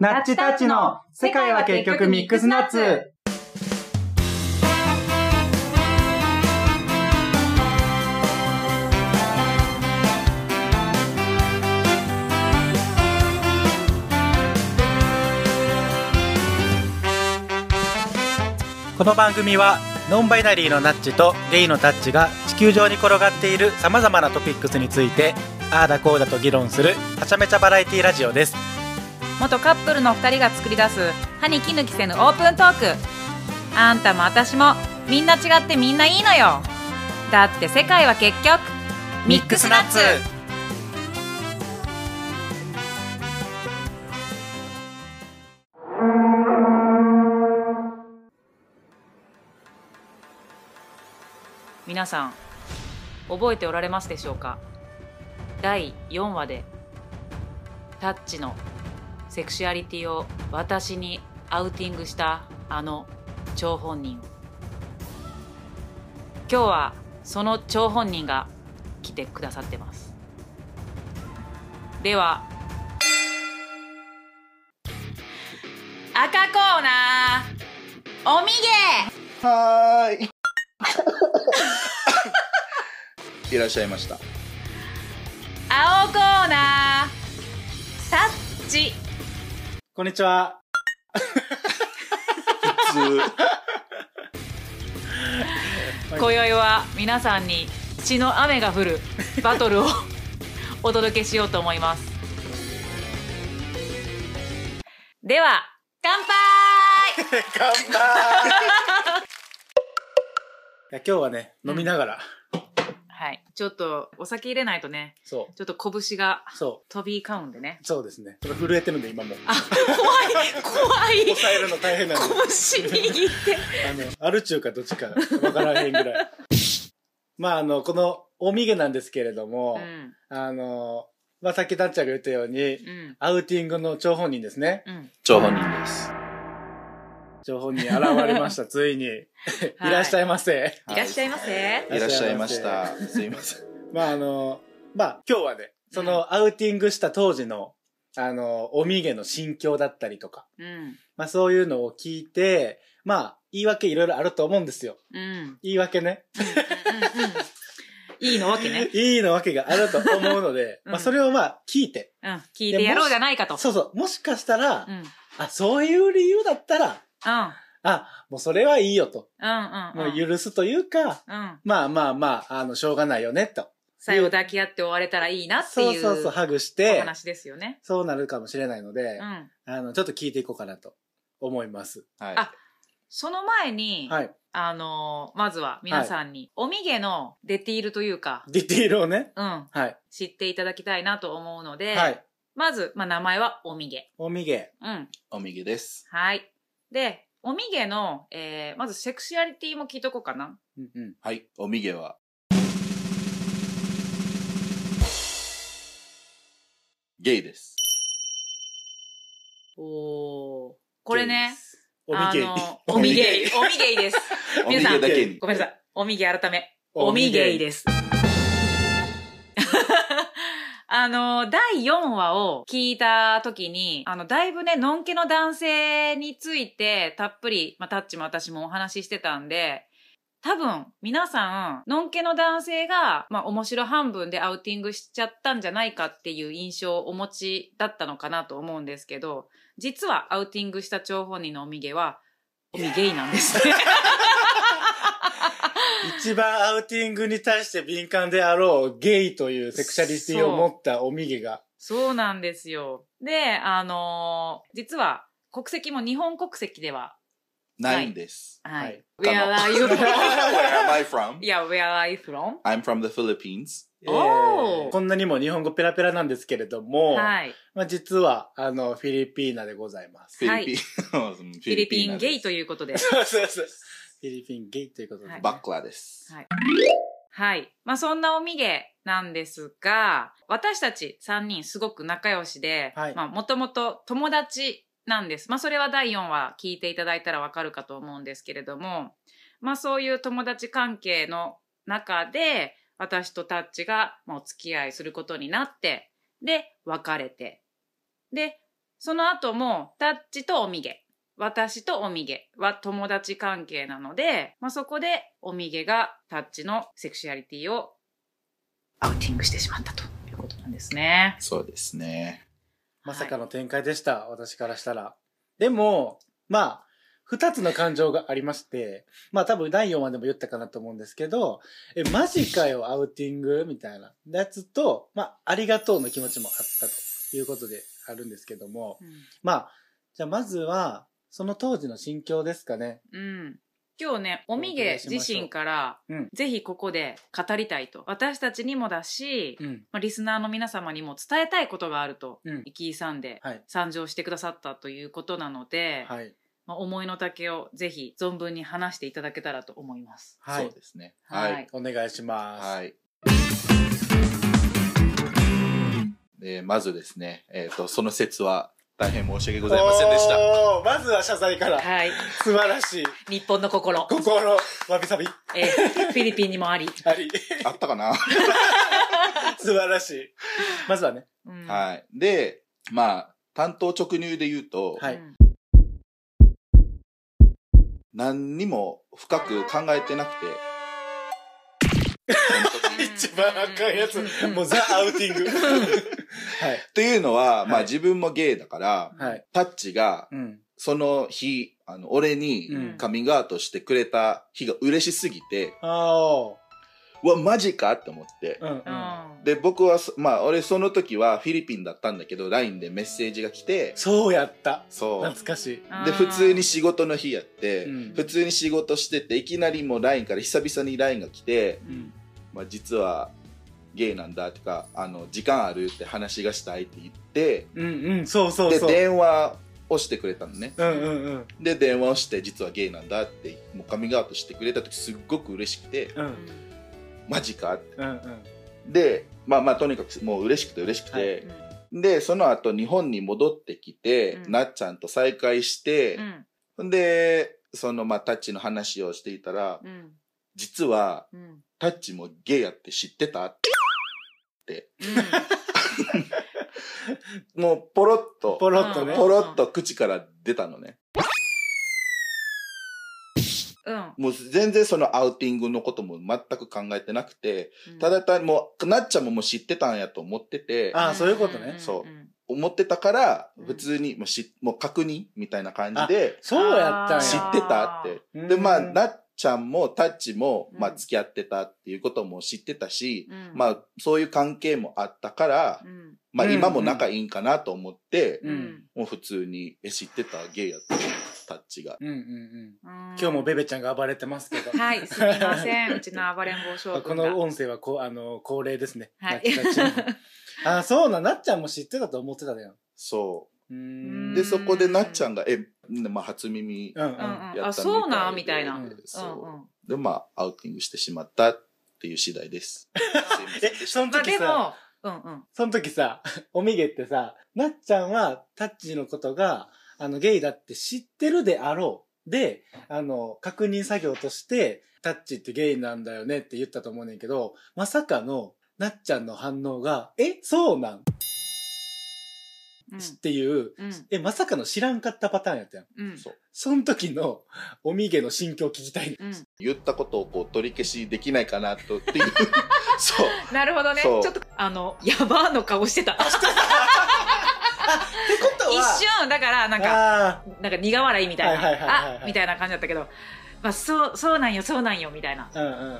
ナッチタッチの世界は結局ミックスナッツ。この番組はノンバイナリーのナッチとゲイのタッチが地球上に転がっているさまざまなトピックスについてああだこうだと議論するはちゃめちゃバラエティラジオです元カップルの2人が作り出す歯に衣着せぬオープントーク。あんたも私もみんな違ってみんないいのよ。だって世界は結局ミックスナッツ。皆さん覚えておられますでしょうか？第4話でタッチのセクシュアリティを私にアウティングしたあの張本人今日はその張本人が来てくださってますでは赤コーナーおみげはーい。いらっしゃいました。青コーナータッチこんにちは。普今宵は皆さんに血の雨が降るバトルを お届けしようと思います。では乾杯！乾杯。いや今日はね飲みながら、はい。ちょっとお酒入れないとね。そちょっと拳がう。そ飛び交うんでね。うそうですね。ちょっと震えてるんで今も。あ怖い怖い。抑えるの大変なんで。拳握って。あのアルチューかどっちかわからへんぐらい。まああのこのおみげなんですけれども、うん。あのまあさっきタッチャーが言ったように、うん。アウティングの張本人ですね。うん。張本人です。張本人現れました。ついに、い。らっしゃいませ。いらっしゃいませ。い。らっしゃいました。すいません。まああの、まあ今日はね、そのアウティングした当時の、あの、おみげの心境だったりとか、うん。まあそういうのを聞いて、まあ言い訳いろいろあると思うんですよ。うん。うん言い訳ね。うんうんいいのわけね。いいのわけがあると思うので、うん。まあそれをまあ聞いて、うん。聞いてやろうじゃないかと。そうそう、もしかしたら、あ、そういう理由だったら、うんあ、もうそれはいいよと。うんうんもう許すというか、うんまあまあまあ、あの、しょうがないよね、と。最後抱き合って終われたらいいなっていうそうそうそう、ハグしおて、話ですよね。そうなるかもしれないので、うん。あの、ちょっと聞いていこうかなと思います。はい。あその前に、はい。あのーまずは皆さんに、おみげのデティールというか、ディティールをね。うん、はい。知っていただきたいなと思うので、はい。まず、まあ、名前はおみげ。おみげ。うん。おみげです。はい。で、おみげの、えー、まずセクシュアリティも聞いとこうかな。うんうん。はい。おみげは、ゲイです。おー。これね、おみげ。あの、おみげい。おみげいです。皆さんご。めんなさい。おみげ改め。おみげいです。あの、第4話を聞いた時に、あの、だいぶね、のんけの男性について、たっぷり、まあ、タッチも私もお話ししてたんで、多分、皆さん、のんけの男性が、まあ、面白半分でアウティングしちゃったんじゃないかっていう印象をお持ちだったのかなと思うんですけど、実はアウティングした張本人のおみげは、おみゲイなんですね。一番アウティングに対して敏感であろうゲイというセクシャリティを持ったおみげが。そうなんですよ。で、あのー実は国籍も日本国籍では、ないんです。はい。はい Where are you Where from? am I from? いや、Where are you from? I'm from the Philippines. えおーこんなにも日本語ペラペラなんですけれども、はい。まあ、実は、あの、フィリピーナでございます。フィはい リピン、フフィリピンゲイという。いうことで。そうそうそう。フィリピンゲイということで。はいバックラです。はい。はい。まあ、そんなおみげなんですが、私たち3人すごく仲良しで、はいまあ、もともと友達なんです。まあ、それは第4話聞いていただいたらわかるかと思うんですけれども、まあ、そういう友達関係の中で、私とタッチがまあお付き合いすることになって、で、別れて、で、その後も、タッチとおみげ、私とおみげは友達関係なので、まあ、そこでおみげがタッチのセクシュアリティをアウティングしてしまったということなんですね。そうですね。まさかの展開でした、私からしたら。でも、まあ、二つの感情がありまして、まあ多分第4話でも言ったかなと思うんですけど、え、マジかよ、アウティングみたいなやつと、まあ、ありがとうの気持ちもあったということであるんですけども、まあ、じゃあまずは、その当時の心境ですかね。うん。今日ね、おみげ自身から、うん。ぜひここで語りたいと。私たちにもだし、うん。まあ、リスナーの皆様にも伝えたいことがあると、うんイキーさんではい。参上してくださったということなので、はい。まあ、思いの丈をぜひ存分に話していただけたらと思います。はいそう。ですね。ははいい。お願いします。はい。でまずですね、えっ、と、その説は大変申し訳ございませんでした。おーまずは謝罪から。はい。素晴らしい。日本の心。心、わびさび。えーフィリピンにもあり。あり。あったかな？素晴らしい。まずはね。うんはい。で、まあ、担当直入で言うと、はいうん何にも深く考えてなくて、一番あかんやつう。んもうザ・アウティング。はい。というのは、まあはい自分もゲイだから、はい。タッチがうん。その日、あの、俺にうんカミングアウトしてくれた日が嬉しすぎて、あうわ、マジか？って思って。あ。うん。うん。うんで、僕はそ、まあ、俺その時はフィリピンだったんだけど、LINE でメッセージが来て、そうやった。そう。懐かしい。で、普通に仕事の日やって、うん普通に仕事してて、いきなりもう LINE から久々に LINE が来て、うん。まあ、実はゲイなんだとか、あの、時間あるって話がしたいって言って、うんうん。そうそうで、そう。電話をしてくれたのね。うんうんうん。で、電話をして、実はゲイなんだって、もうカミングアウトしてくれた時すっごく嬉しくて、うん。マジか？って。うんうん。で、まあまあ、とにかくもう嬉しくて嬉しくて、で、その後日本に戻ってきて、うんなっちゃんと再会してう、んで、そのまあタッチの話をしていたら、うん実はうんタッチもゲイやって知ってた もうポロッと、ポロッとね。ポロッと口から出たのね。うん。もう全然そのアウティングのことも全く考えてなくて、うん。ただ単にもう、なっちゃんももう知ってたんやと思ってて、ああ、そういうことね。そうん思ってたからうん、普通にもうし、もう確認みたいな感じで、そうやったんや。知ってたって。うん。で、まあ、なっちゃんもタッチも、まあ、うん付き合ってたっていうことも知ってたし、うん。まあ、そういう関係もあったから、うん。まあ、うん今も仲いいんかなと思って、ううんん。もう普通に、え、知ってたゲイやったタッチが。うんうんうん。うん今日もベベちゃんが暴れてますけど。はいすみませんうちの暴れん坊将こ軍がの音声はこう、あの、恒例ですね。はいあ、そうなん、なっちゃんも知ってたと思ってただよ。そうう。ん。で、そこでなっちゃんが、え、まあ、初耳うんうん。うんうんやったあそうなんみたいなうんうんそう。で、まあ、アウティングしてしまったっていう次第です。え、そのまあで時さ、もうんうんその時さ、おみげってさ、なっちゃんはタッチのことが、あの、ゲイだって知ってるであろう。で、あの、確認作業として、タッチってゲイなんだよねって言ったと思うねんけど、まさかの、なっちゃんの反応が、え、そうなん？うんっていう、うんえ、まさかの知らんかったパターンやったやん。うんそうその時の、おみげの心境聞きたい。うん言ったことをこう取り消しできないかなとっていう。そう。なるほどねちょっとあのやばーの顔してた瞬だからなんかあなんか苦笑いみたいな、はいはいはいはいはい。あみたいな感じだったけど、まあ、そうそうなんよそうなんよみたいな。あ、うんうんうんうん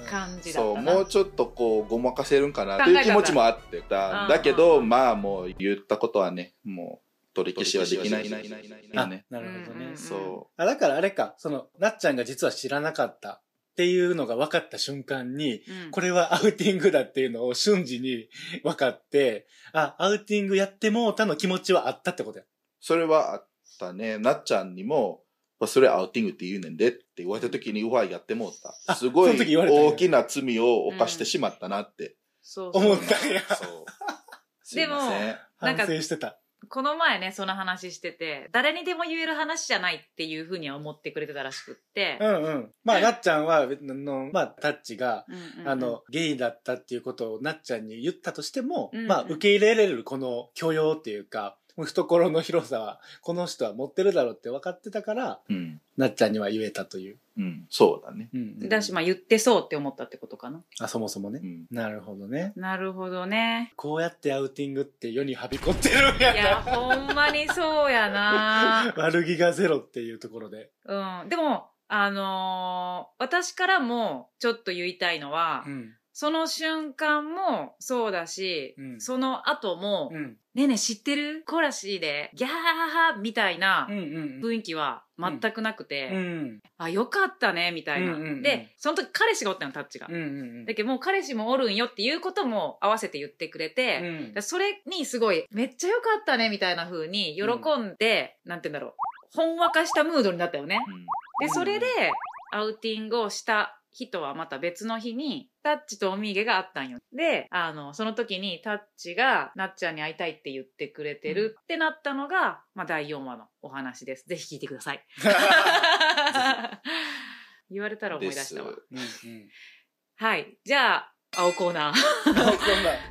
うん。感じだそう、ったな。もうちょっとこう、ごまかせるんかなという気持ちもあってた。うんだけど、うんまあもう言ったことはね、もう取り消しはできない。なるほどね。うんそあ、だからあれか、その、なっちゃんが実は知らなかったっていうのが分かった瞬間に、うんこれはアウティングだっていうのを瞬時に分かって、あ、アウティングやってもうたの気持ちはあったってことや。う。それはあったね。なっちゃんにも、まあそれアウティングって言うねんでって言われた時に、うわ、やってもうた。あすごい大きな罪を犯してしまったなって。思ったんや。そう。すいません。なん反か省してた。この前ねその話してて誰にでも言える話じゃないっていうふうには思ってくれてたらしくって。う、んうん。まあ、なっちゃんは、あの、まあ、タッチが、うんうんうん。あの、ゲイだったっていうことをなっちゃんに言ったとしても、うんうんまあ、受け入れられるこの許容っていうか、懐の広さは、この人は持ってるだろうって分かってたから、うん。なっちゃんには言えたという。うん。そうだね。うんだし、まあ言ってそうって思ったってことかな。あ、そもそもねう。ん。なるほどね。なるほどね。こうやってアウティングって世にはびこってるんやいや、な。ほんまにそうやな。悪気がゼロっていうところで。うん。でも、あのー私からもちょっと言いたいのは、うん。その瞬間もそうだし、うんその後も、うん。ねえねえ知ってる？コラシーで、ギャーハーみたいなうんうん雰囲気は全くなくて、うん。あ、よかったね、みたいな。うんうんうんで、その時彼氏がおったの、タッチが。うんうんだけどもう彼氏もおるんよっていうことも合わせて言ってくれて、それにすごい、めっちゃよかったね、みたいな風に喜んで、なんて言うんだろう。ほんわかしたムードになったよね。で、それで、アウティングをした日とはまた別の日に、タッチとおみげがあったんよ。で、あの、その時にタッチが、なっちゃんに会いたいって言ってくれてるってなったのが、まあ、第4話のお話です。ぜひ聞いてください。言われたら思い出したわ。ですうんうん。はい。じゃあ、青コーナー。そんな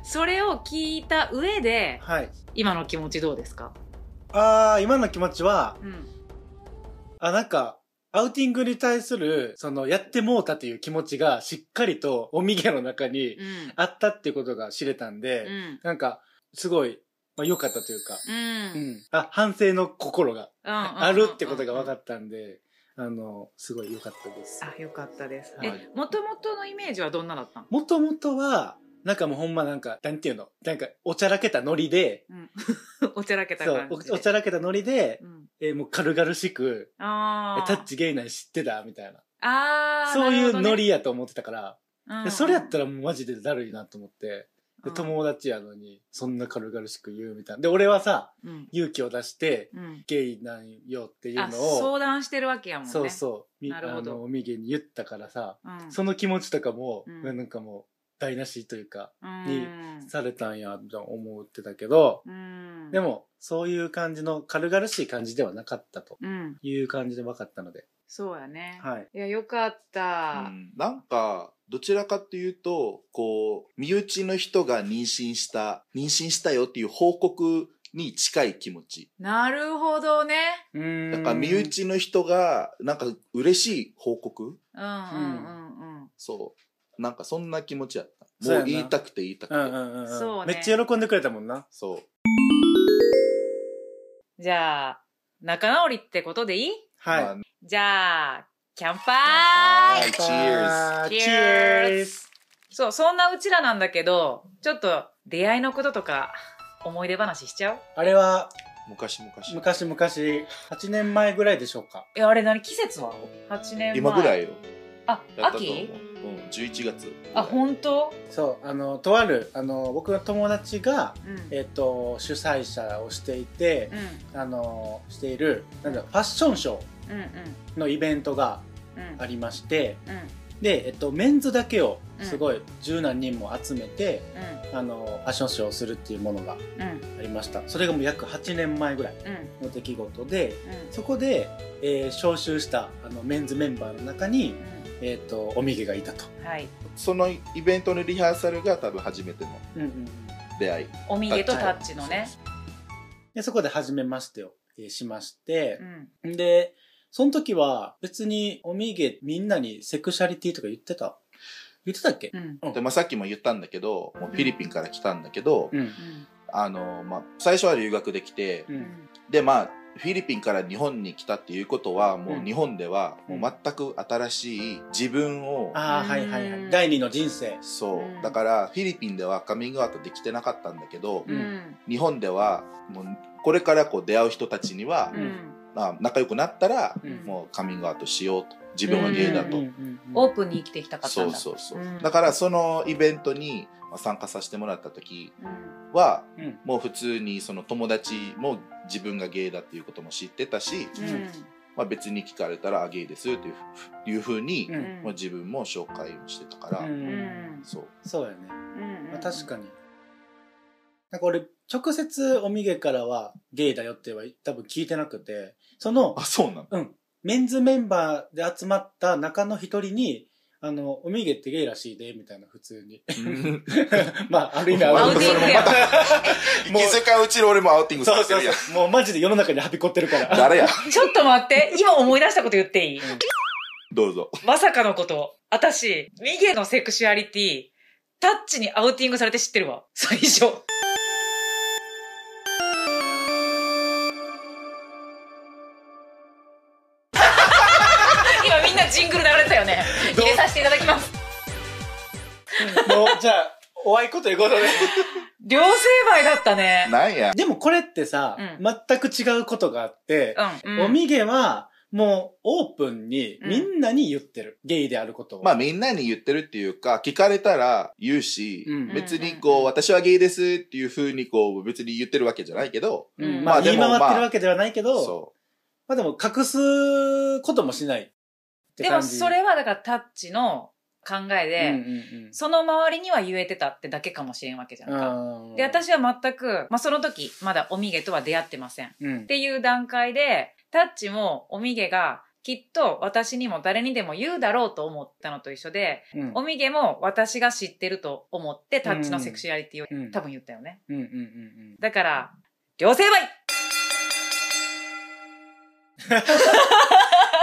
それを聞いた上で、はい。今の気持ちどうですか？あー、今の気持ちは、うん。あ、なんか、アウティングに対する、その、やってもうたという気持ちがしっかりとおみげの中にうん。あったっていうことが知れたんで、うん。なんか、すごい、まあ、良かったというか、うん。ううんん。あ、反省の心がああるってことが分かったんで、あの、すごい良かったです。あ、よかったです。はいえ、もともとのイメージはどんなだったの？もともとは、なんかもうほんまなんか、なんていうの？なんか、おちゃらけたノリで、うん。おちゃらけたそう感、じで。おおちゃらけたノリでう、ん。えーもう軽々しく、あタッチゲイなん知ってた？みたいな。ああ。そういうノリ。リやと思ってたから、うんでそれやったらもうマジでだるいなと思って、友達やのに、そんな軽々しく言うみたいな。で、俺はさ、うん。勇気を出して、うん。ゲイなんよっていうあ、のを、相談してるわけやもんね。そうそう、みなるほどあの、おみげに言ったからさ、うん。その気持ちとかも、うんなんかもう、台無しというか、うん。されたんや、と思ってたけど、うん。で、も、そういう感じの軽々しい感じではなかったとうん。いう感じで分かったので、そうやね。はい。いや、よかった。うんなんか、どちらかっていうと、こう、身内の人が妊娠した、妊娠したよっていう報告に近い気持ち。なるほどね。うんだから身内の人が、なんか嬉しい報告？うんうんうんうん。そう。なんかそんな気持ちやった。もう言いたくて言いたくて。そうねめっちゃ喜んでくれたもんな。そう。じゃあ、仲直りってことでいい？はい。まあじゃあ、キャンパーイはいチあー Cheers チそう、そんなうちらなんだけど、ちょっと出会いのこととか、思い出話しちゃう？あれは、昔々。昔々、8年前ぐらいでしょうか。え、あれ何？季節は ?8 年前。今ぐらいよ。あ、やったと思う。秋？うん、11月。あ、本当？そう、あの、とある、あの、僕の友達が、うん。えっと、主催者をしていてう、ん。あの、している、なんだ、ファッションショうんうん。ーのイベントがうん。ありまして、うん。で、えっと、メンズだけをうんすごい十何人も集めて、うん。あの、ファッションショーをするっていうものがうん。ありました。それがもう約8年前ぐらいうん。の出来事で、うん。そこで、えー招集したあのメンズメンバーの中に、えっ、と、おみげがいたと。うん。はい。そのイベントのリハーサルが多分初めてのうんうん出会い。おみげとタッチのね。で、そこで初めましてを、えーしましてう、ん。で、その時は別におみげみんなにセクシャリティとか言ってた？言ってたっけ？うん。で、まあ、さっきも言ったんだけど、もうフィリピンから来たんだけど、うん。あの、まあ、最初は留学できて、う。うんん。で、まあ、フィリピンから日本に来たっていうことは、もううん日本では、うんもう全く新しい自分を、ああ、はいはいはうんい。第二の人生。そうう。んだから、フィリピンではカミングアウトできてなかったんだけど。日本では、もう、これからこう出会う人たちには、うん。まあ、仲良くなったら、うんもうカミングアウトしようと。自分はゲイだと。うんうんうんオープンに生きてきたかったんだ。そうそうそう。うんだから、そのイベントにまあ参加させてもらった時うん。は、うんもう普通にその友達も自分がゲイだっていうことも知ってたし、うん。まあ、別に聞かれたらあゲイですっていうふいうふうに、うんもう自分も紹介をしてたから、うんうん。そうそうやね。うん。まあ、確かに。なんか俺、直接おみげからはゲイだよっては多分聞いてなくて、そのあ、そうなの？メンズメンバーで集まった中の一人に、あの、おみげってゲイらしいで、みたいな、普通に。うん まあ、ある意味アアウティングやん。気づかんうちの俺もアウティングされてるやん。もうマジで世の中にはびこってるから。誰や？ちょっと待って、今思い出したこと言っていい？どうぞ。まさかのこと。私、ミゲのセクシュアリティ、タッチにアウティングされて知ってるわ。最初。もう、じゃあ、おあいこということで。両成敗だったね。なんや。でもこれってさ、う全く違うことがあって、うん。うんおみげは、もう、オープンに、うんみんなに言ってる。ゲイであることを。まあみんなに言ってるっていうか、聞かれたら言うし、うん別にこう、私はゲイですっていう風にこう、別に言ってるわけじゃないけど、うん、うんまあ、言い回ってるわけではないけど、そまあでも、隠すこともしないってでも。それはだからタッチの考えで、うんうんうん、その周りには言えてたってだけかもしれんわけじゃんか。うんで、私は全く、まあ、その時、まだおみげとは出会ってません。っうん。ていう段階で、タッチもおみげがきっと私にも誰にでも言うだろうと思ったのと一緒で、うんおみげも私が知ってると思ってタッチのセクシュアリティをうん多分言ったよね。うんうんうんだから、両成敗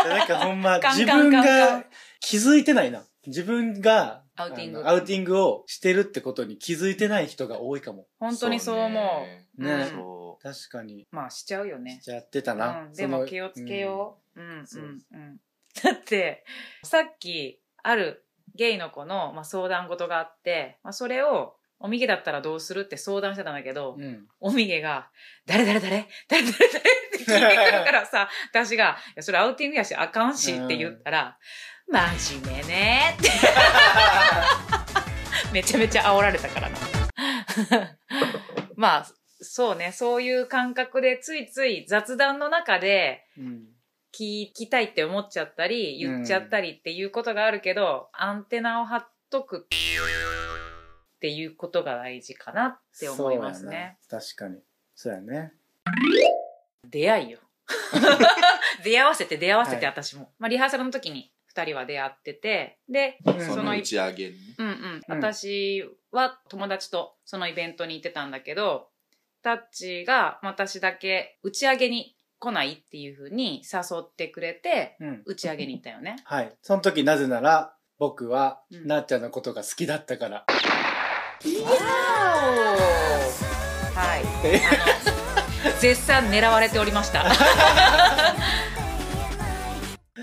うん。なんかほんま、自分がン気づいてないな。自分が、アウティングアウティングをしてるってことに気づいてない人が多いかも。本当にそう思う。ねねうんそ確かに。まあしちゃうよね。しちゃってたな。うん、でも気をつけよう。うん、うん、そううん。だって、さっき、あるゲイの子の、まあ、相談事があって、まあ、それを、おみげだったらどうするって相談してたんだけど、うん。うん。おみげが、誰誰誰誰誰誰って聞いてくるからさ、私が、いや、それアウティングやしあかんしって言ったら、真面目ねって。めちゃめちゃ煽られたからな。まあ、そうね、そういう感覚でついつい雑談の中でうん。聞きたいって思っちゃったり、言っちゃったりっていうことがあるけど、アンテナを張っとくっていうことが大事かなって思いますね。そうやな。確かに。そうやね。出会いよ。出会わせて出会わせてはい私も。まあリハーサルの時に二人は出会ってて、で、うんその打ち上げにね。うんうん。うん私は友達とそのイベントに行ってたんだけど、タッチが私だけ打ち上げに来ないっていう風に誘ってくれて、うん。打ち上げに行ったよね。はい。その時なぜなら、僕は、うんなっちゃんのことが好きだったから。はい。え？あの、絶賛狙われておりました。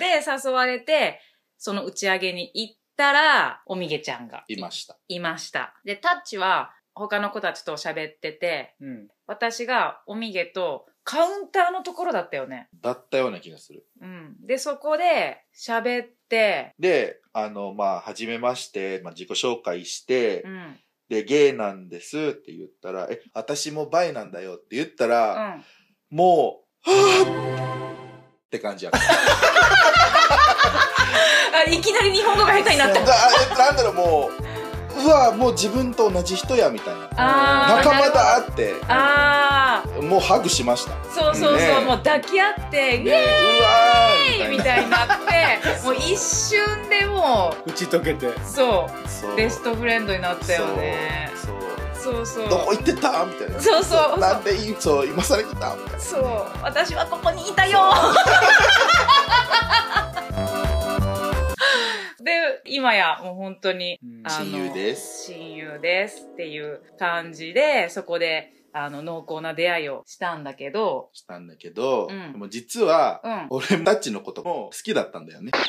で、誘われて、その打ち上げに行ったら、おみげちゃんがいました。いました。で、タッチは他の子たちと喋ってて、うん。私がおみげとカウンターのところだったよね。だったような気がする。うん。で、そこで喋って、で、あの、まあ、はじめまして、まあ、自己紹介して、うん。で、ゲイなんですって言ったら、え、私もバイなんだよって言ったら、うん。もう、はぁって感じやった。あ、いきなり日本語が下手になった。なんだろう、もう、うわ、もう自分と同じ人や、みたいな。仲間だって、あもうハグしました。そうそうそう、ねもう抱き合って、イね、エーーイみたいになって、もう一瞬でも打ち解けて。う、そ、そううベストフレンドになったよね。そうそうそう。どこ行ってた？みたいな。そうそうなんでそう、今更来た？みたいな。そう、私はここにいたよ で、今やもう本当に、親友です。親友ですっていう感じで、そこで、あの、濃厚な出会いをしたんだけど、したんだけど、うんでも実は、うん。俺たちのことも好きだったんだよね。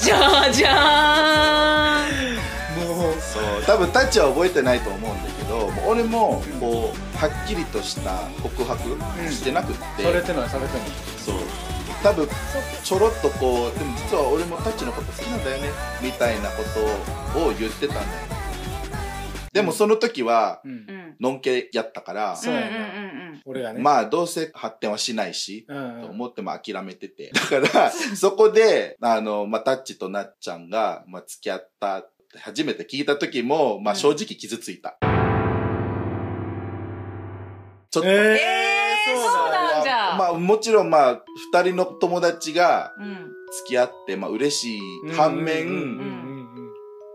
じゃーじゃーんもう、そう。多分タッチは覚えてないと思うんだけど、もう俺も、こう、はっきりとした告白んしてなくって、されてない、されてない。そう。多分、ちょろっとこう、でも実は俺もタッチのこと好きなんだよね、みたいなことを言ってたんだよね。でもその時は、うんう。ん。のんけやったから、そうやなうんうんうん俺がね。まあどうせ発展はしないし、うんうん。と思っても諦めてて。だから、そこで、あの、まあ、タッチとなっちゃんが、まあ、付き合ったって初めて聞いた時も、まあ、うん正直傷ついた。ちょっと。ええーまあ、もちろんまあ、二人の友達がうん。付き合って、まあ嬉しい反面、うんうんうんうん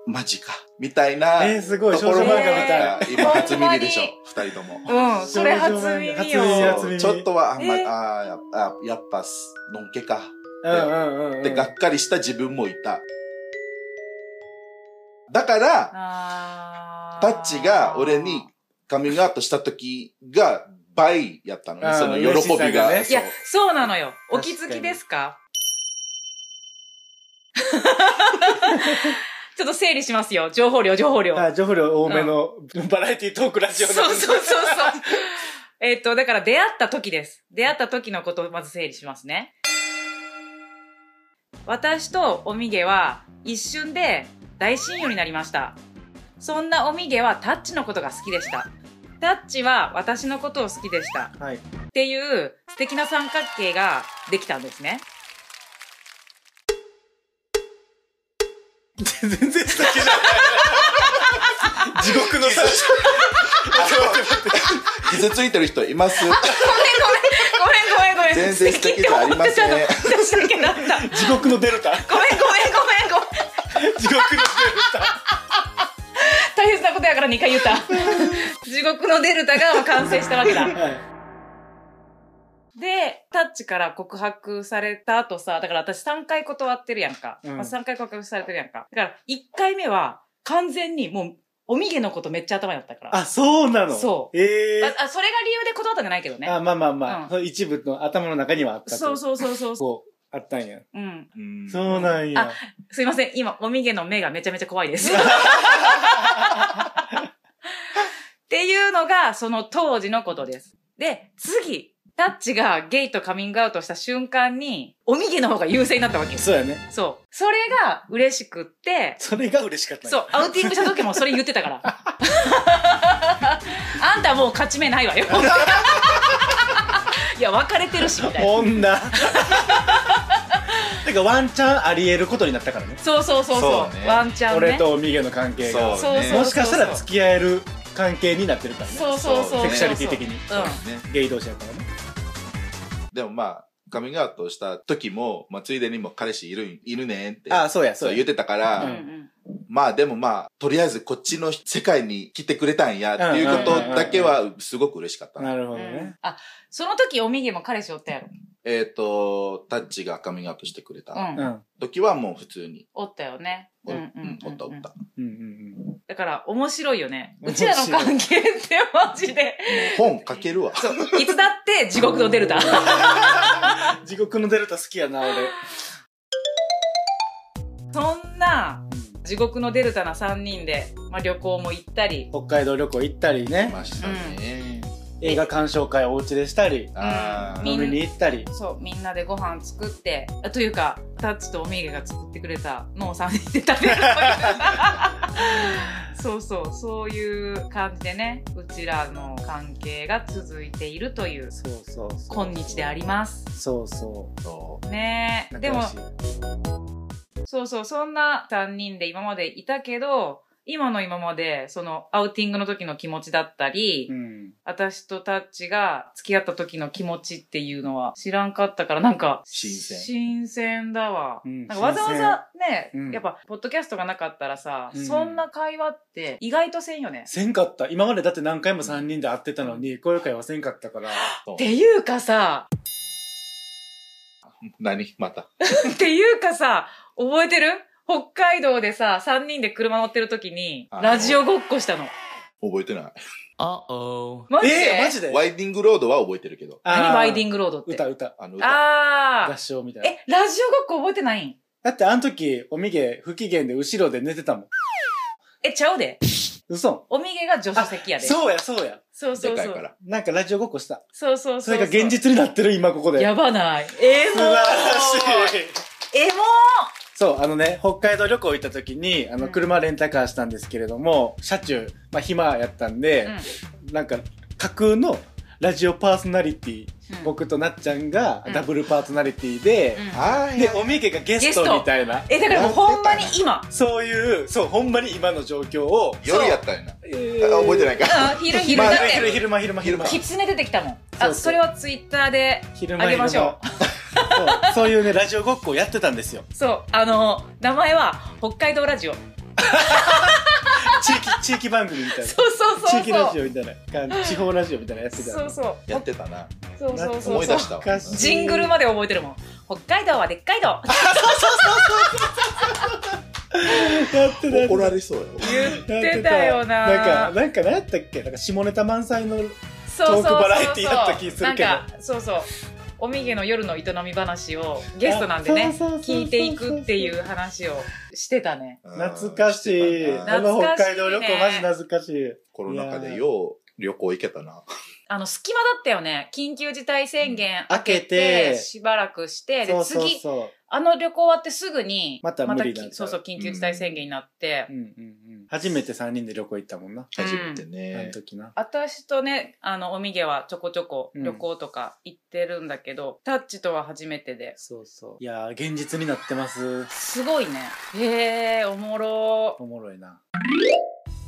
マジか、みたいな、えー、すごい、ところ少女漫画みたい。が今初耳でしょ二人とも。うん、それ初耳よ。初耳初耳ちょっとは、あんまえーああやっぱ、のんけか。うんうんうんうん。で、がっかりした自分もいた。だから、タッチが俺にカミングアウトした時が倍やったのね、その喜びがが。ねいやそう、なのよ。お気づきですか？ちょっと整理しますよ。情報量、情報量。あ、情報量多めのバラエティトークラジオそうそうそうそう。えっと、だから出会った時です。出会った時のことをまず整理しますね。私とおみげは一瞬で大親友になりました。そんなおみげはタッチのことが好きでした。タッチは私のことを好きでした。はい。っていう素敵な三角形ができたんですね。全然素敵じゃない。地獄の最初。傷ついてる人います？ごめんごめんごめん。全然素敵じゃありません素敵って思ってたの私だけだ。ごめん地獄のデルタ。ごめんごめんごめん。地獄のデル大切なことやから2回言った。地獄のデルタが完成したわけだ。タ。はい。で、タッチから告白された後さ、だから私3回断ってるやんか。うんまあ、3回告白されてるやんか。だから1回目は完全にもう、おみげのことめっちゃ頭にあったから。あ、そうなの？そうええああそれが理由で断ったんじゃないけどね。あ、まあまあまあ、うん一部の頭の中にはあったとそうそうそうそうそこう、あったんや。う。うん。うんそうなんや。すいません。今、おみげの目がめちゃめちゃ怖いです。っていうのが、その当時のことです。で、次、タッチがゲイとカミングアウトした瞬間に、おみげの方が優勢になったわけよ。そうやね。そう。それが嬉しくって、それが嬉しかったそう、アウティングした時もそれ言ってたから。あんたもう勝ち目ないわよ。いや、別れてるし、みたいな。女。てかワンチャンあり得ることになったからね。そうそうそうそう。そうねワンチャンね。俺とミゲの関係が。そうねそうもしかしたら付き合える関係になってるからね。そうそうそう。セクシャリティ的に。うん。ねゲイ同士やからね。でもまあ、カミングアウトした時も、まあ、ついでにも彼氏いるん、いるねんって。ああ、そうや、そそう。言ってたから、うんうん。まあでもまあ、とりあえずこっちの世界に来てくれたんやっていうことだけはすごく嬉しかったな。なるほどうんね。あ、その時おみげも彼氏おったやろ。えっ、と、タッチがカミングアウトしてくれた。時はもう普通に。おったよね。おうんうんおったおった。うんうんだから面白いよね。うちらの関係ってマジで。本書けるわ。そう。いつだって地獄のデルタ。うん。地獄のデルタ好きやな、俺。そんな地獄のデルタな3人で、まあ、旅行も行ったり、北海道旅行行ったりね。ましたね。映画鑑賞会お家でしたり。あーみん飲みに行ったり。そう、みんなでご飯作って、あというか、タッチとおみげが作ってくれたのを3人で食べる。そうそう、そういう感じでね、うちらの関係が続いているという、そうそうそう。今日であります。そうそう。そねえ。でもそうそう、そんな3人で今までいたけど、今の今まで、そのアウティングの時の気持ちだったり、うん。私とタッチが付き合った時の気持ちっていうのは知らんかったから、なんか、新鮮新鮮だわ。うんなんかわざわざね、うんやっぱ、ポッドキャストがなかったらさ、うんそんな会話って意外とせんよね。せんかった。今までだって何回も3人で会ってたのに、こういう会はせんかったから。う。っていうかさ、何？また。っていうかさ、覚えてる？北海道でさ、3人で車乗ってる時に、ラジオごっこしたの。覚えてない。Uh-oh. マジで？えー、マジで？ワイディングロードは覚えてるけど。何ワイディンングロードって？歌歌。あの歌。あ合唱みたいな。ー。え、ラジオごっこ覚えてない？んだってあの時、おみげ不機嫌で後ろで寝てたもん。え、ちゃうで。嘘おみげが助手席やで。そうや、そうや。そうそうそう。でかいから。なんかラジオごっこした。そうそうそう。それが現実になってる、今ここで。やばない。えー、もう。素晴らしい。え、もそう、あのね、北海道旅行行った時に、あの、うん。車レンタカーしたんですけれども、車中、まあ、暇やったんでう、なんか、架空のラジオパーソナリティ、うん。僕となっちゃんがうん。ダブルパーソナリティで、で、おみげがゲストみたいな、え、だからもうほんまに今。そういう、そう、ほんまに今の状況を、夜やったんやな。覚えてないか。あ昼昼まあだって。昼、昼間、昼間、昼間。キツネ出てきたもん。そうあそれをツイッターで昼あげましょうそう。そういうねラジオごっこをやってたんですよ。そう。あの名前は北海道ラジオ。地域地域番組みたいな。そうそうそうそう。地域ラジオみたいな感じ。地方ラジオみたいなやつそうそう。やってたな。そうそうそう思い出したわ。ジングルまで覚えてるもん。北海道はでっかい道やってたやってた。怒られそうよ。言ってたよな。なんかなんか何やったっけ？なんか下ネタ満載のそうそうそうそう。トークバラエティやった気するけど。なんかそうそうおみげの夜の営み話をゲストなんでね聞いていくっていう話をしてたね。懐かしい。うんしてたなあの北海道旅行マジ懐かしい。コロナ禍でよう旅行行けたなあの隙間だったよね。緊急事態宣言明けて。てしばらくしてで次あの旅行終わってすぐにまた無理になっちゃうきそうそう緊急事態宣言になって、初めて3人で旅行行ったもんな。初めてあのね時な。私とねあのおみげはちょこちょこうん。旅行とか行ってるんだけど、タッチとは初めてで。そうそう。いやー現実になってます。すごいね。へえおもろ。おもろいな。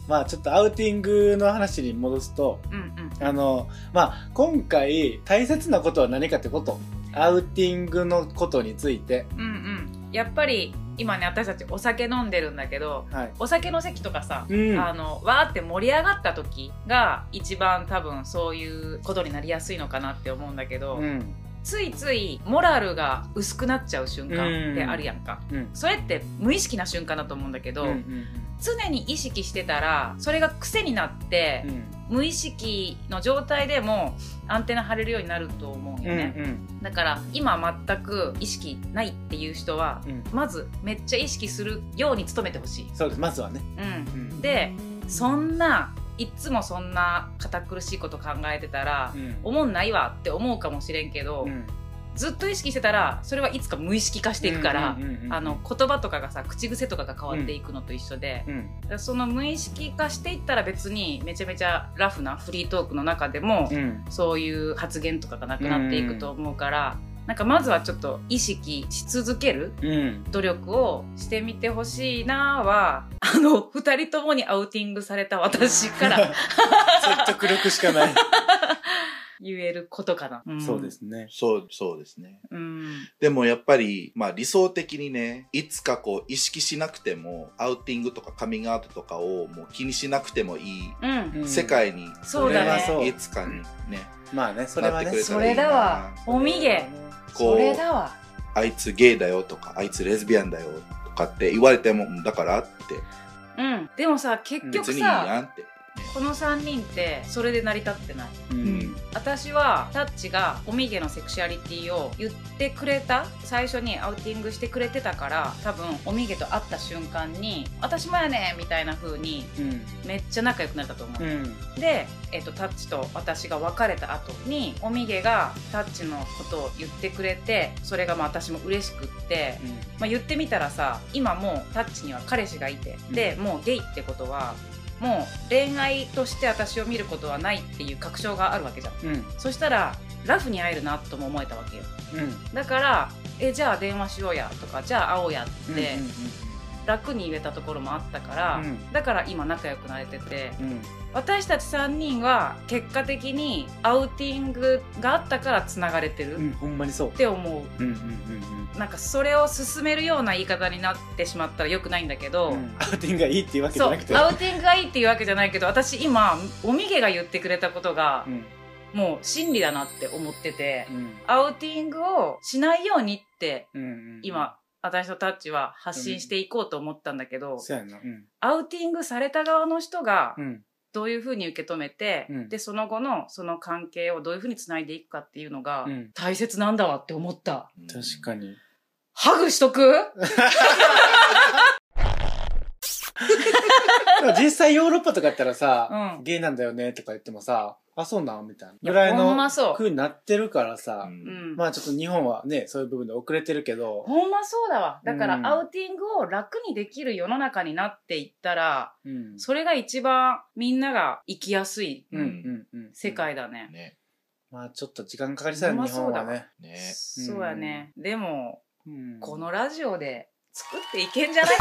まあちょっとアウティングの話に戻すとうんうんあのまあ今回大切なことは何かってこと？アウティングのことについて。うんうん。やっぱり今ね私たちお酒飲んでるんだけどはい。お酒の席とかさ、うん。あのわーって盛り上がった時が一番多分そういうことになりやすいのかなって思うんだけど、うん。ついついモラルが薄くなっちゃう瞬間ってあるやんか、うん。それって無意識な瞬間だと思うんだけど、うんうん。常に意識してたらそれが癖になって、うん無意識の状態でもアンテナ張れるようになると思うんようんね、だから今全く意識ないっていう人はうん。うんまずめっちゃ意識するように努めてほしい、そうです。まずはね。うん、うん。でそんないっつもそんな堅苦しいこと考えてたら、うん。おもんないわって思うかもしれんけど、うんずっと意識してたらそれはいつか無意識化していくから、言葉とかがさ口癖とかが変わっていくのと一緒で、うんだからその無意識化していったら別にめちゃめちゃラフなフリートークの中でも、うん。そういう発言とかがなくなっていくと思うから、なんかまずはちょっと意識し続けるうん。努力をしてみてほしいなはあの二人ともにアウティングされた私から。説得力しかない？言えることかな。んそうで。すねそうそうですねうん。でもやっぱり、まあ理想的にね、いつかこう意識しなくても、アウティングとかカミングアウトとかをもう気にしなくてもいいうん。うん世界に、そうだねそれはそういつかにね、まあねそれはねなってくれそれだわ。おみげ。これだわ。あいつゲイだよとか、あいつレズビアンだよとかって言われても、うんだからって、うん。でもさ、結局別にいいやさ、んって。この3人ってそれで成り立ってない。うん。私はタッチがおみげのセクシュアリティを言ってくれた。最初にアウティングしてくれてたから多分おみげと会った瞬間に「私もやね」みたいな風にうん。めっちゃ仲良くなったと思う、うん。で、えっとタッチと私が別れた後におみげがタッチのことを言ってくれてそれがまあ私も嬉しくって、まあ、言ってみたらさ今もうタッチには彼氏がいて、でもうゲイってことはもう恋愛として私を見ることはないっていう確証があるわけじゃん。うん。そしたらラフに会えるなとも思えたわけよ。うん。だからえじゃあ電話しようやとかじゃあ会おうやってうん楽に言えたところもあったから、うん。だから今仲良くなれててうん。私たち3人は結果的にアウティングがあったからつながれてるっうんほんまにそう。て思う。うんうんうんなんかそれを進めるような言い方になってしまったらよくないんだけど、うん。アウティングがいいっていうわけじゃなくて。アウティングがいいっていうわけじゃないけど私今おみげが言ってくれたことがうん。もう真理だなって思ってて、うん。アウティングをしないようにって今、私とタッチは発信していこうと思ったんだけど、そうやな。うん。アウティングされた側の人がうん。どういうふうに受け止めて、うん。でその後のその関係をどういうふうにつないでいくかっていうのがうん。大切なんだわって思った。うん確かに。ハグしとく？実際ヨーロッパとかやったらさ、うんゲイなんだよねとか言ってもさ、あ、そうなんみたいな。ぐらいのほんまそう風になってるからさう、うんん。まあちょっと日本はね、そういう部分で遅れてるけど、ほんまそうだわ。だからうんアウティングを楽にできる世の中になっていったら、うん。それが一番みんなが生きやすいうんうんうん。世界だね。ね。まあちょっと時間かかりそうやね、ほんまそうだ日本はね。ね。そうやね。でも、うんこのラジオで作っていけんじゃない？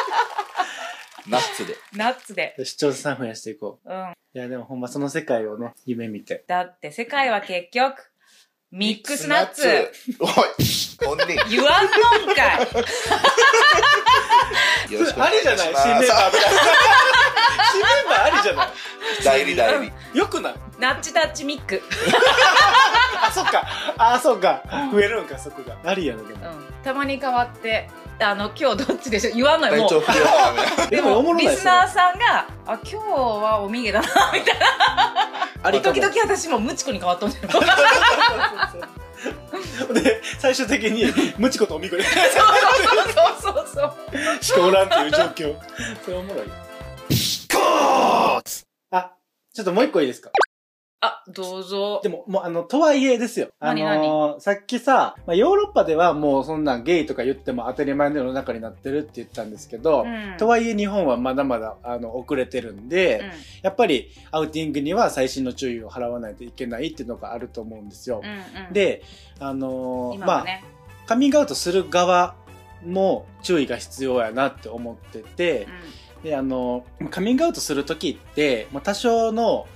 ナッツで。ナッツで。視聴者さん増やしていこうん。う。いやでもほんまその世界をね、夢見て。だって世界は結局、ミックスナッツ。おい、ほんで、言わんのんかい。よろしくおありじゃ願いします。ない？新メンバーみたいな。新メンバーありじゃない？代理代理。よくない？ナッチタッチミック。あ、そっか。あ、そっか。増えるんか、そこが。ありやね、でも。うん。たまに変わって、あの、今日どっちでしょ言わんのよ、もう。でもリスナーさんが、あ、今日はおみげだな、みたいな。あ時々私もムチコに変わっとんじゃん。で、最終的に、ムチコとおみこで、そうそうそうそう。しかおらんっていう状況。それおもろい。あ、ちょっともう一個いいですか？あ、どうぞで。も、もう、あの、とはいえですよ。あ何？のーさっきさ、まあ、ヨーロッパではもうそんなんゲイとか言っても当たり前の世の中になってるって言ったんですけど、うんとはいえ日本はまだまだ、あの、遅れてるんで、うんやっぱりアウティングには細心の注意を払わないといけないっていうのがあると思うんですよ。うんうん、で、あのーまあ、カミングアウトする側も注意が必要やなって思ってて、で、あの、カミングアウトするときって、まあ、多少の、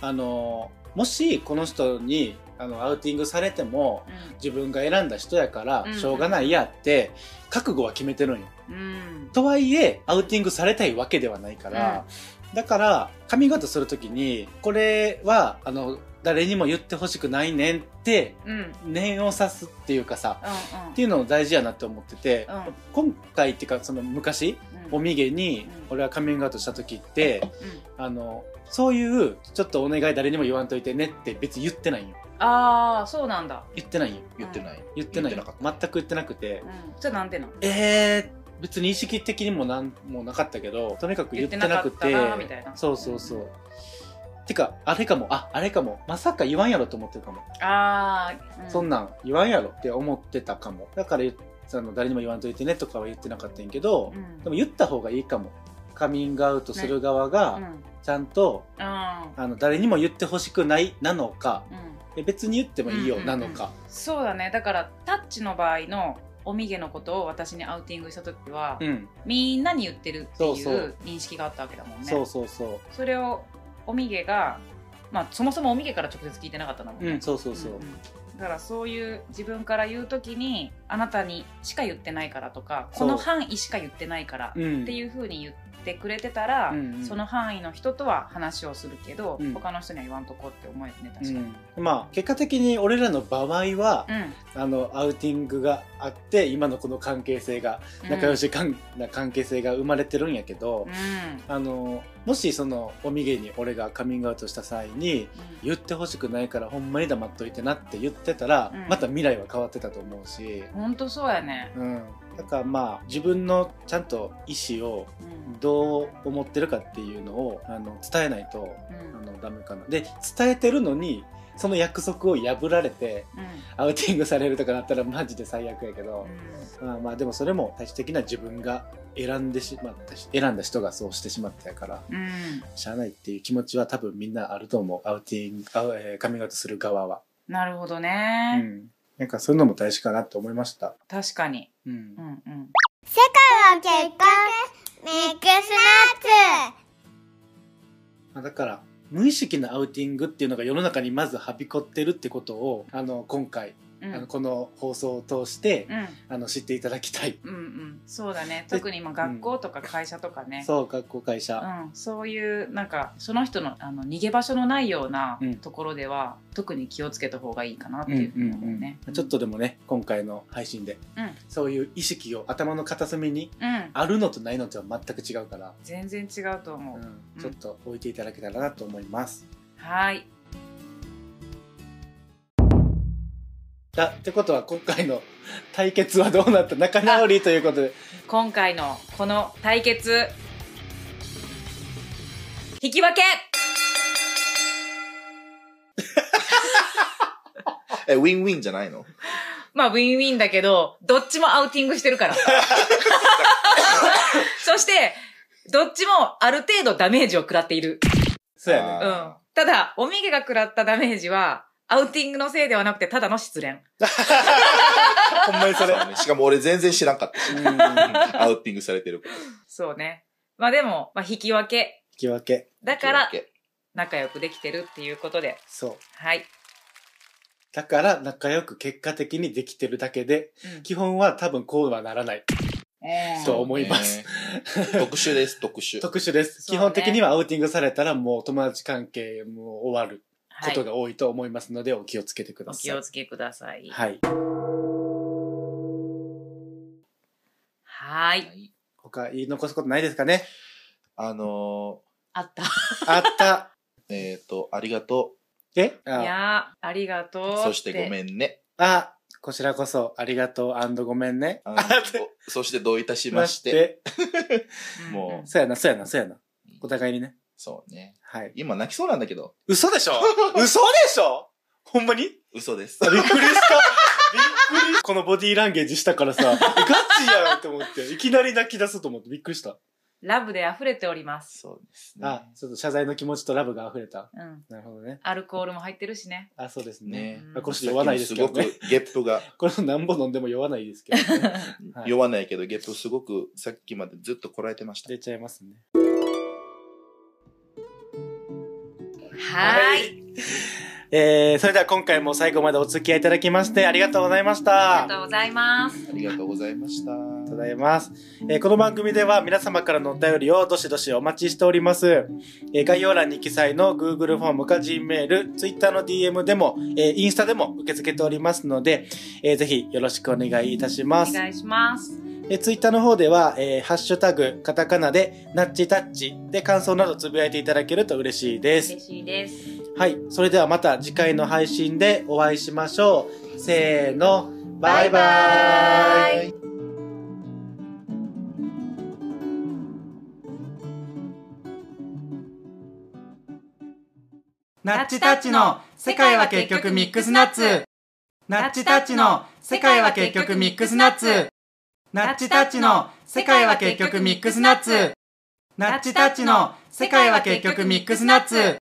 あの、もしこの人に、あの、アウティングされても、うん。自分が選んだ人やからうん、しょうがないやって、覚悟は決めてるんよ。うん。とはいえ、アウティングされたいわけではないから、だから、カミングアウトするときに、これは、あの、誰にも言ってほしくないねんって、うんうん念を刺すっていうかさ、うんっていうのも大事やなって思ってて、うん今回っていうか、その昔、うんおみげにうん俺はカミングアウトした時って、うんあの、そういう、ちょっとお願い誰にも言わんといてねって別に言ってないよ。ああそうなんだ、言ってないよ。言ってない。言ってない。全く言ってなくて。うん、それなんでなん？えー、別に意識的にもなんもなかったけど、とにかく言ってなくて。言ってなかったなみたいなそうそうそう。てか、あれかも、あ、あれかも。まさか言わんやろと思ってるかも。ああ、そんなん言わんやろって思ってたかも。だから言っあの誰にも言わんといてねとかは言ってなかったんやけど、うんでも言った方がいいかも。カミングアウトする側うが、んちゃんと、うんあの、誰にも言ってほしくないなのか、うんえ別に言ってもいいようんうんうなんのか。そうだねだからタッチの場合のおみげのことを私にアウティングした時は、うん。みんなに言ってるっていう認識があったわけだもんねそうそうそう。それをおみげがまあそもそもおみげから直接聞いてなかったんだもんね、うん、そうそうそう。んんだからそういう自分から言う時にあなたにしか言ってないからとかこの範囲しか言ってないからうん。っていうふうに言ってくれてたら、うんうん。その範囲の人とは話をするけど、うん。他の人には言わんとこって思えるね確かに、うん、まあ結果的に俺らの場合は、うん。あのアウティングがあって今のこの関係性が仲良しかんな関係性が生まれてるんやけど、うん。あのもしそのおみげに俺がカミングアウトした際に言ってほしくないからほんまに黙っといてなって言ってたら、うん。また未来は変わってたと思うし、ほんとそうやね、うん、だからまあ自分のちゃんと意思をうん。どう思ってるかっていうのをあの伝えないとうん。あのダメかな。で伝えてるのにその約束を破られてアウティングされるとかなったらマジで最悪やけど、まあまあでもそれも最終的には自分が選んでしまったし選んだ人がそうしてしまったやからうん。うんしゃあないっていう気持ちは多分みんなあると思う。アウティングあ、えーカミングアウトする側は、なるほどうね、ん、なんかそういうのも大事かなと思いました、確かに、うん。うんうん、世界は結婚ミックスナッツ。まあだから無意識なアウティングっていうのが世の中にまずはびこってるってことをあの今回、うんあのこの放送を通して、うん。あの知っていただきたい、うんうん。そうだね。特に今学校とか会社とかね、そう学校会社、うん、そういうなんかその人のあの逃げ場所のないようなうん。ところでは、特に気をつけた方がいいかなっていうふうに思うね。ちょっとでもね今回の配信でうん。そういう意識を頭の片隅にうん、あるのとないのとは全く違うから、全然違うと思う。うん。ちょっと置いていただけたらなと思います。はい。だってことは今回の対決はどうなった？仲直りということで今回のこの対決引き分け え、ウィンウィンじゃないの？まあウィンウィンだけどどっちもアウティングしてるからそしてどっちもある程度ダメージを食らっている。そうやね。うん。ただ、おみげが食らったダメージは、アウティングのせいではなくて、ただの失恋。ほんまにそれ。ねしかも俺全然知らんかったアウティングされてること。そうね。まあでも、まあ引き分け。き分け。だから仲良くできてるっていうことで。そう。はい。だから仲良く結果的にできてるだけで、うん基本は多分こうはならない。ええそう思いますね。特殊です、特殊。特殊です。基本的にはアウティングされたらもう友達関係も終わるはいことが多いと思いますので、お気をつけてください。お気をつけください。はい。はーい。はい他言い残すことないですかね？あのあった。あった。ー、えっ、と、ありがとえ？いあやー、ありがとう。そしてごめんね。あ、こちらこそありがとうごめんね。ああお そしてどういたしまして。うん。もそうやな、そうやな、そうやな。お互いにね。そうね。はい。今泣きそうなんだけど、嘘でしょ？嘘でしょ？ほんまに？びっ嘘です。くりした。びっくり。このボディーランゲージしたからさ、ガチやんって思って、いきなり泣き出すと思ってびっくりした。ラブで溢れております。そうですね。あ、ちょっと謝罪の気持ちとラブが溢れた。うん。なるほどね。アルコールも入ってるしね。あ、そうですね。ねまあ、これちょっと酔わないですけどね。さっきもすごくゲップが、これ何本飲んでも酔わないですけどね。はい酔わないけど、ゲップすごくさっきまでずっとこらえてました。出ちゃいますね。はーい。えー、それでは今回も最後までお付き合いいただきましてありがとうございましありがた。とうございます。ありがとうございました。ありがとうございます。えーこの番組では皆様からのお便りをどしどしお待ちしております。えー概要欄に記載の Google フォームか Gmail、Twitter の DM でも、えーインスタでも受け付けておりますので、えーぜひよろしくお願いいたします。お願いします。えー、ツイッターの方では、えーハッシュタグ、カタカナで、ナッチタッチで感想などつぶやいていただけると嬉しいです。嬉しいです。はい。それではまた次回の配信でお会いしましょう。せーの、バイババイバイ。ナッチタッチの世界は結局ミックスナッツ。ナッチタッチの世界は結局ミックスナッツ。ナッチタッチの世界は結局ミックスナッツ。ナッチタッチの世界は結局ミックスナッツ。